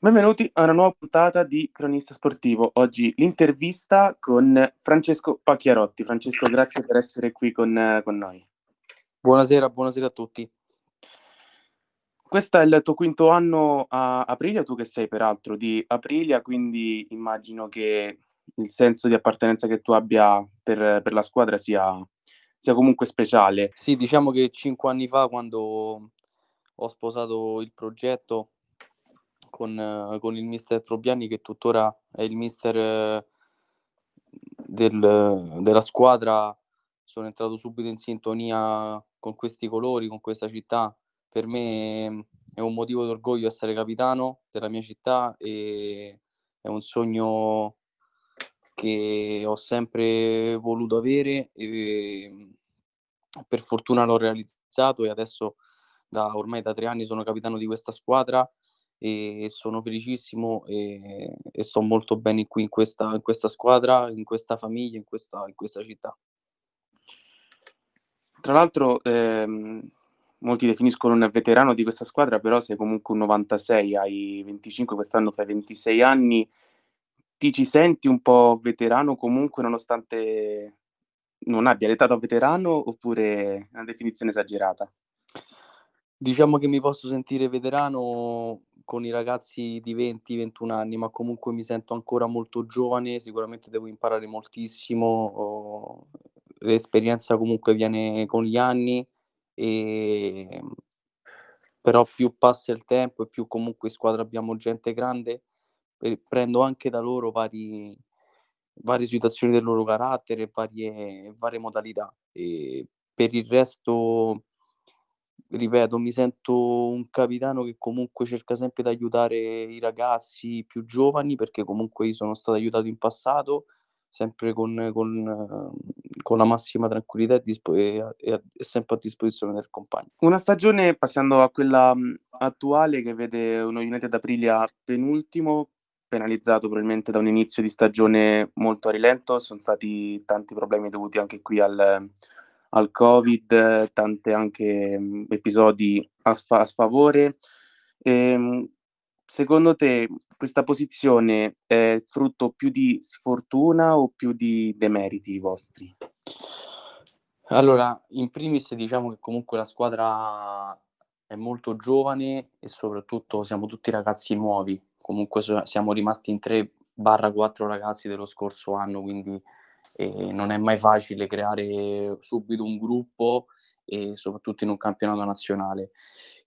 Benvenuti a una nuova puntata di Cronista Sportivo. Oggi l'intervista con Francesco Pacchiarotti. Francesco, grazie per essere qui con, con noi. Buonasera, buonasera a tutti. Questo è il tuo quinto anno a Aprilia, tu che sei peraltro di Aprilia, quindi immagino che il senso di appartenenza che tu abbia per, per la squadra sia, sia comunque speciale. Sì, diciamo che cinque anni fa, quando ho sposato il progetto con, con il mister Trobiani, che tuttora è il mister del, della squadra, sono entrato subito in sintonia con questi colori, con questa città. Per me è un motivo d'orgoglio essere capitano della mia città e è un sogno che ho sempre voluto avere e per fortuna l'ho realizzato e adesso da ormai da tre anni sono capitano di questa squadra e sono felicissimo e, e sto molto bene qui in questa, in questa squadra, in questa famiglia, in questa, in questa città. Tra l'altro, ehm, molti definiscono un veterano di questa squadra, però sei comunque un 96, hai 25, quest'anno fai 26 anni. Ti ci senti un po' veterano comunque, nonostante non abbia l'età da veterano, oppure è una definizione esagerata? Diciamo che mi posso sentire veterano con i ragazzi di 20-21 anni, ma comunque mi sento ancora molto giovane, sicuramente devo imparare moltissimo, l'esperienza comunque viene con gli anni, e... però più passa il tempo e più comunque in squadra abbiamo gente grande, prendo anche da loro vari, varie situazioni del loro carattere, varie, varie modalità. E per il resto ripeto, mi sento un capitano che comunque cerca sempre di aiutare i ragazzi più giovani, perché comunque io sono stato aiutato in passato, sempre con, con, con la massima tranquillità e, dispo- e, e, e, sempre a disposizione del compagno. Una stagione, passando a quella attuale, che vede uno United Aprilia penultimo, penalizzato probabilmente da un inizio di stagione molto a rilento, sono stati tanti problemi dovuti anche qui al al Covid, tanti anche mh, episodi a, sfa- a sfavore. E, ehm, secondo te questa posizione è frutto più di sfortuna o più di demeriti vostri? Allora, in primis diciamo che comunque la squadra è molto giovane e soprattutto siamo tutti ragazzi nuovi. Comunque so- siamo rimasti in 3-4 ragazzi dello scorso anno, quindi e non è mai facile creare subito un gruppo e soprattutto in un campionato nazionale.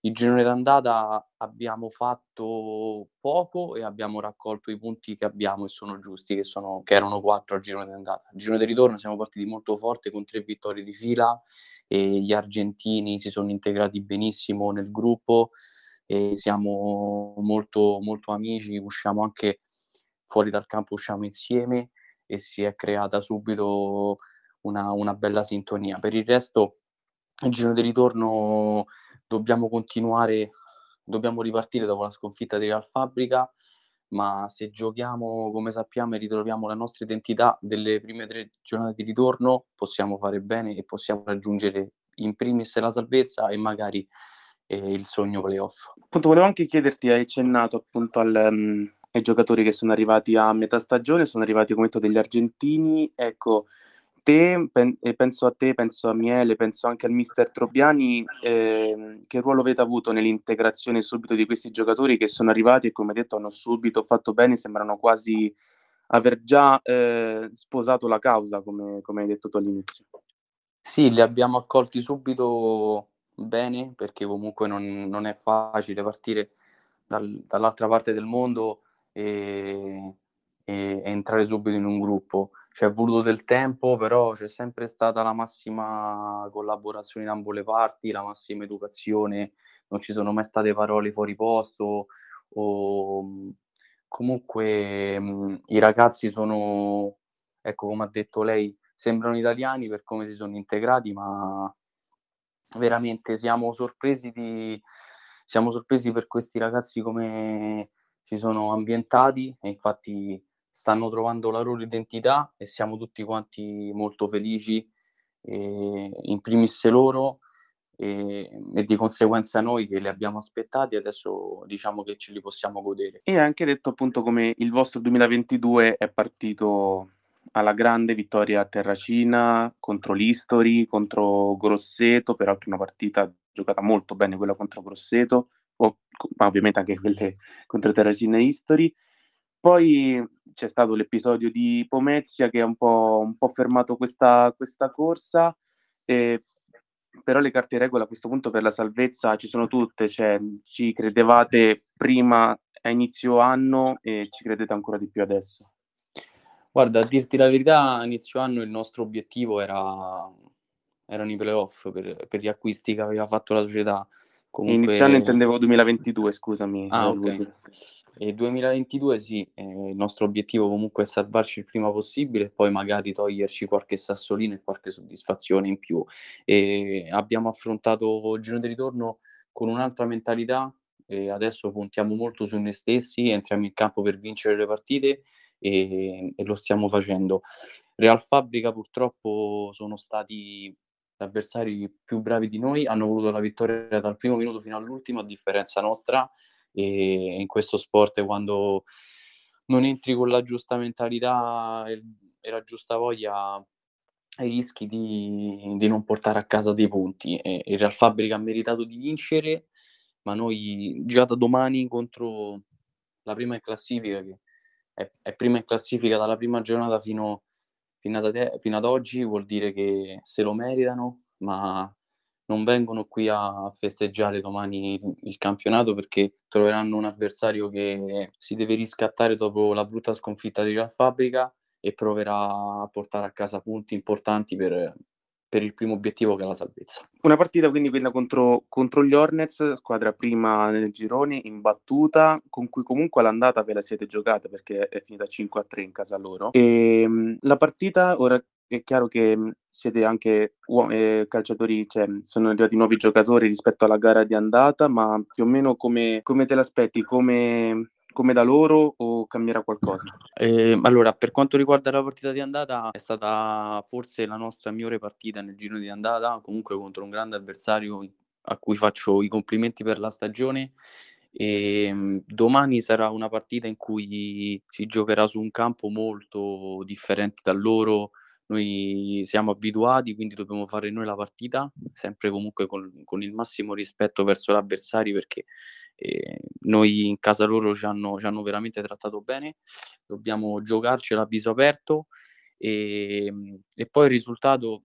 Il girone d'andata abbiamo fatto poco e abbiamo raccolto i punti che abbiamo e sono giusti, che, sono, che erano quattro al girone d'andata. Al girone di ritorno siamo partiti molto forte con tre vittorie di fila e gli argentini si sono integrati benissimo nel gruppo e siamo molto, molto amici, usciamo anche fuori dal campo, usciamo insieme e si è creata subito una, una bella sintonia. Per il resto, il giro di ritorno dobbiamo continuare, dobbiamo ripartire dopo la sconfitta di Real Fabrica, ma se giochiamo come sappiamo e ritroviamo la nostra identità delle prime tre giornate di ritorno, possiamo fare bene e possiamo raggiungere in primis la salvezza e magari eh, il sogno playoff. Appunto, volevo anche chiederti, hai accennato appunto al, um, ai giocatori che sono arrivati a metà stagione, sono arrivati come detto degli argentini, ecco, te, pen, penso a te, penso a Miele, penso anche al mister Trobiani, eh, che ruolo avete avuto nell'integrazione subito di questi giocatori che sono arrivati e come detto hanno subito fatto bene, sembrano quasi aver già eh, sposato la causa, come, come hai detto tu all'inizio. Sì, li abbiamo accolti subito bene perché comunque non, non è facile partire dal, dall'altra parte del mondo e, e, entrare subito in un gruppo. Ci è voluto del tempo, però c'è sempre stata la massima collaborazione in ambo le parti, la massima educazione, non ci sono mai state parole fuori posto o comunque mh, i ragazzi sono, ecco come ha detto lei, sembrano italiani per come si sono integrati, ma veramente siamo sorpresi di, siamo sorpresi per questi ragazzi come si sono ambientati e infatti stanno trovando la loro identità e siamo tutti quanti molto felici, in primis loro, e, e, di conseguenza noi che li abbiamo aspettati adesso diciamo che ce li possiamo godere. E anche detto appunto come il vostro 2022 è partito alla grande vittoria a Terracina contro l'History, contro Grosseto, peraltro una partita giocata molto bene quella contro Grosseto, o, ma ovviamente anche quelle contro Terracina History. Poi c'è stato l'episodio di Pomezia che ha un po', un po fermato questa, questa corsa, e, però le carte in regola a questo punto per la salvezza ci sono tutte, cioè, ci credevate prima a inizio anno e ci credete ancora di più adesso. Guarda, a dirti la verità, a inizio anno il nostro obiettivo era, erano i playoff per, per gli acquisti che aveva fatto la società. Comunque... Inizio anno intendevo 2022, scusami. Ah, ok. E 2022 sì, eh, il nostro obiettivo comunque è salvarci il prima possibile e poi magari toglierci qualche sassolino e qualche soddisfazione in più. E abbiamo affrontato il giro di ritorno con un'altra mentalità adesso puntiamo molto su noi stessi, entriamo in campo per vincere le partite e, e lo stiamo facendo. Real Fabbrica purtroppo sono stati avversari più bravi di noi, hanno voluto la vittoria dal primo minuto fino all'ultimo, a differenza nostra, e in questo sport quando non entri con la giusta mentalità e, la giusta voglia rischi di, di, non portare a casa dei punti. E il Real Fabbrica ha meritato di vincere, ma noi già da domani contro la prima in classifica, che è, è prima in classifica dalla prima giornata fino, fino, ad, fino ad oggi, vuol dire che se lo meritano, ma non vengono qui a festeggiare domani il, campionato perché troveranno un avversario che si deve riscattare dopo la brutta sconfitta di Real Fabbrica e proverà a portare a casa punti importanti per, per il primo obiettivo che è la salvezza. Una partita quindi quella contro, contro, gli Hornets, squadra prima nel girone, imbattuta, con cui comunque all'andata ve la siete giocata perché è finita 5-3 in casa loro. E ehm, la partita, ora è chiaro che siete anche eh, calciatori, cioè sono arrivati nuovi giocatori rispetto alla gara di andata, ma più o meno come, come te l'aspetti? Come come da loro o cambierà qualcosa? Eh, allora, per quanto riguarda la partita di andata, è stata forse la nostra migliore partita nel giro di andata, comunque contro un grande avversario a cui faccio i complimenti per la stagione. E ehm, domani sarà una partita in cui si giocherà su un campo molto differente da loro. Noi siamo abituati, quindi dobbiamo fare noi la partita, sempre comunque con, con il massimo rispetto verso l'avversario, perché e noi in casa loro ci hanno, ci hanno veramente trattato bene, dobbiamo giocarcela a viso aperto e, e poi il risultato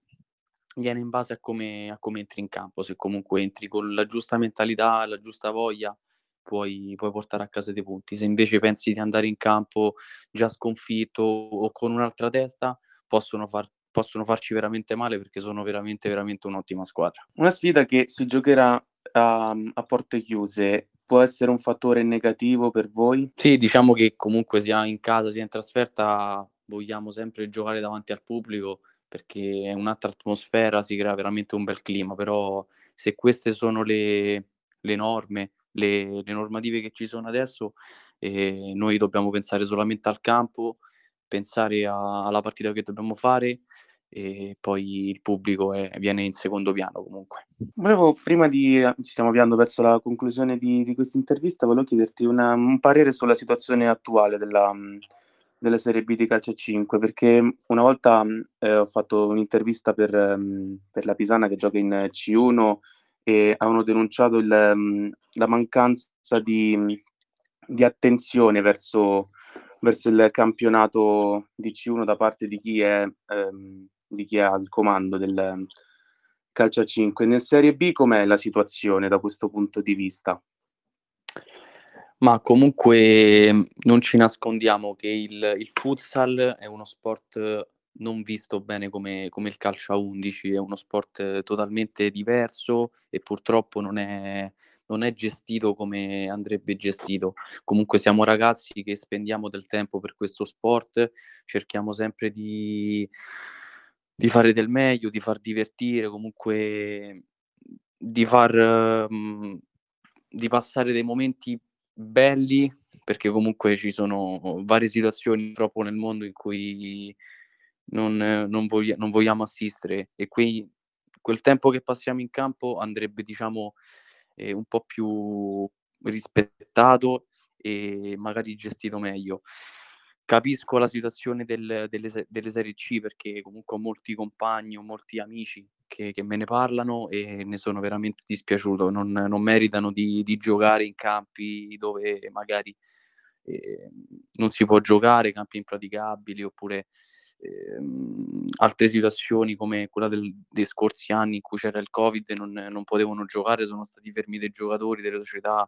viene in base a come, a come, entri in campo, se comunque entri con la giusta mentalità, la giusta voglia, puoi, puoi, portare a casa dei punti. Se invece pensi di andare in campo già sconfitto o con un'altra testa, possono, far, possono farci veramente male perché sono veramente, veramente un'ottima squadra. Una sfida che si giocherà a, a porte chiuse può essere un fattore negativo per voi? Sì, diciamo che comunque sia in casa sia in trasferta vogliamo sempre giocare davanti al pubblico perché è un'altra atmosfera, si crea veramente un bel clima, però se queste sono le, le norme, le, le, normative che ci sono adesso, eh, noi dobbiamo pensare solamente al campo, pensare a, alla partita che dobbiamo fare e poi il pubblico è, viene in secondo piano comunque. Volevo, prima di, ci stiamo avviando verso la conclusione di, di questa intervista, volevo chiederti una, un parere sulla situazione attuale della, della Serie B di Calcio 5, perché una volta eh, ho fatto un'intervista per, per, la Pisana che gioca in C1 e avevano denunciato il, la mancanza di, di attenzione verso, verso, il campionato di C1 da parte di chi è... Ehm, di chi ha il comando del calcio a 5. Nel Serie B com'è la situazione da questo punto di vista? Ma comunque non ci nascondiamo che il, il futsal è uno sport non visto bene come, come, il calcio a 11, è uno sport totalmente diverso e purtroppo non è, non è gestito come andrebbe gestito. Comunque siamo ragazzi che spendiamo del tempo per questo sport, cerchiamo sempre di di fare del meglio, di far divertire, comunque di far mhmm, di passare dei momenti belli, perché comunque ci sono varie situazioni purtroppo nel mondo in cui non non voglia non vogliamo assistere e quei quel tempo che passiamo in campo andrebbe, diciamo, ehm, un po' più rispettato e magari gestito meglio. Capisco la situazione del delle delle serie C perché comunque ho molti compagni, ho molti amici che che me ne parlano e ne sono veramente dispiaciuto. Non non meritano di di giocare in campi dove magari, ehm, non si può giocare, campi impraticabili oppure, ehm, altre situazioni come quella del dei scorsi anni in cui c'era il Covid e non non potevano giocare, sono stati fermi dei giocatori, delle società.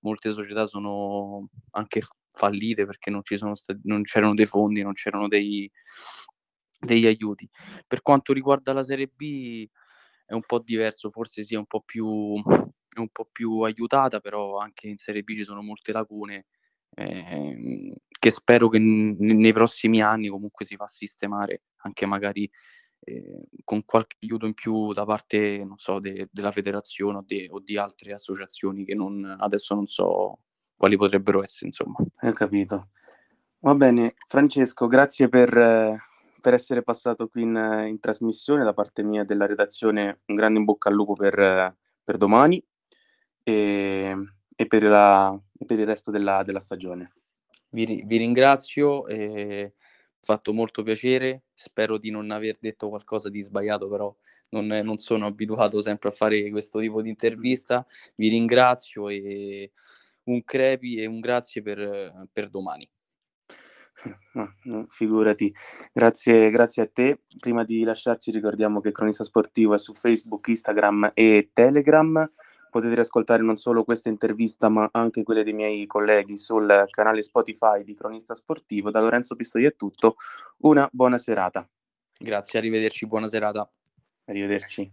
Molte società sono anche fallite perché non ci sono sta non c'erano dei fondi, non c'erano dei degli aiuti. Per quanto riguarda la serie B è un po' diverso, forse è un po' più un po' più aiutata, però anche in serie B ci sono molte lacune, ehm, che spero che n nei prossimi anni comunque si va a sistemare, anche magari, ehm, con qualche aiuto in più da parte, so, de della federazione o de o di altre associazioni che non adesso non so quali potrebbero essere, insomma. Ho capito. Va bene, Francesco, grazie per per essere passato qui in in trasmissione. Da parte mia e della redazione un grande in bocca al lupo per per domani, ehm, e per la e per il resto della della stagione. Vi vi ringrazio, ehm, fatto molto piacere. Spero di non aver detto qualcosa di sbagliato, però non non sono abituato sempre a fare questo tipo di intervista. Vi ringrazio e un crepi e un grazie per per domani. Ma no, figurati. Grazie grazie a te. Prima di lasciarci ricordiamo che Cronista Sportivo è su Facebook, Instagram e Telegram. Potete riascoltare non solo questa intervista, ma anche quelle dei miei colleghi sul canale Spotify di Cronista Sportivo. Da Lorenzo Pistoia è tutto. Una buona serata. Grazie, arrivederci, buona serata. Arrivederci.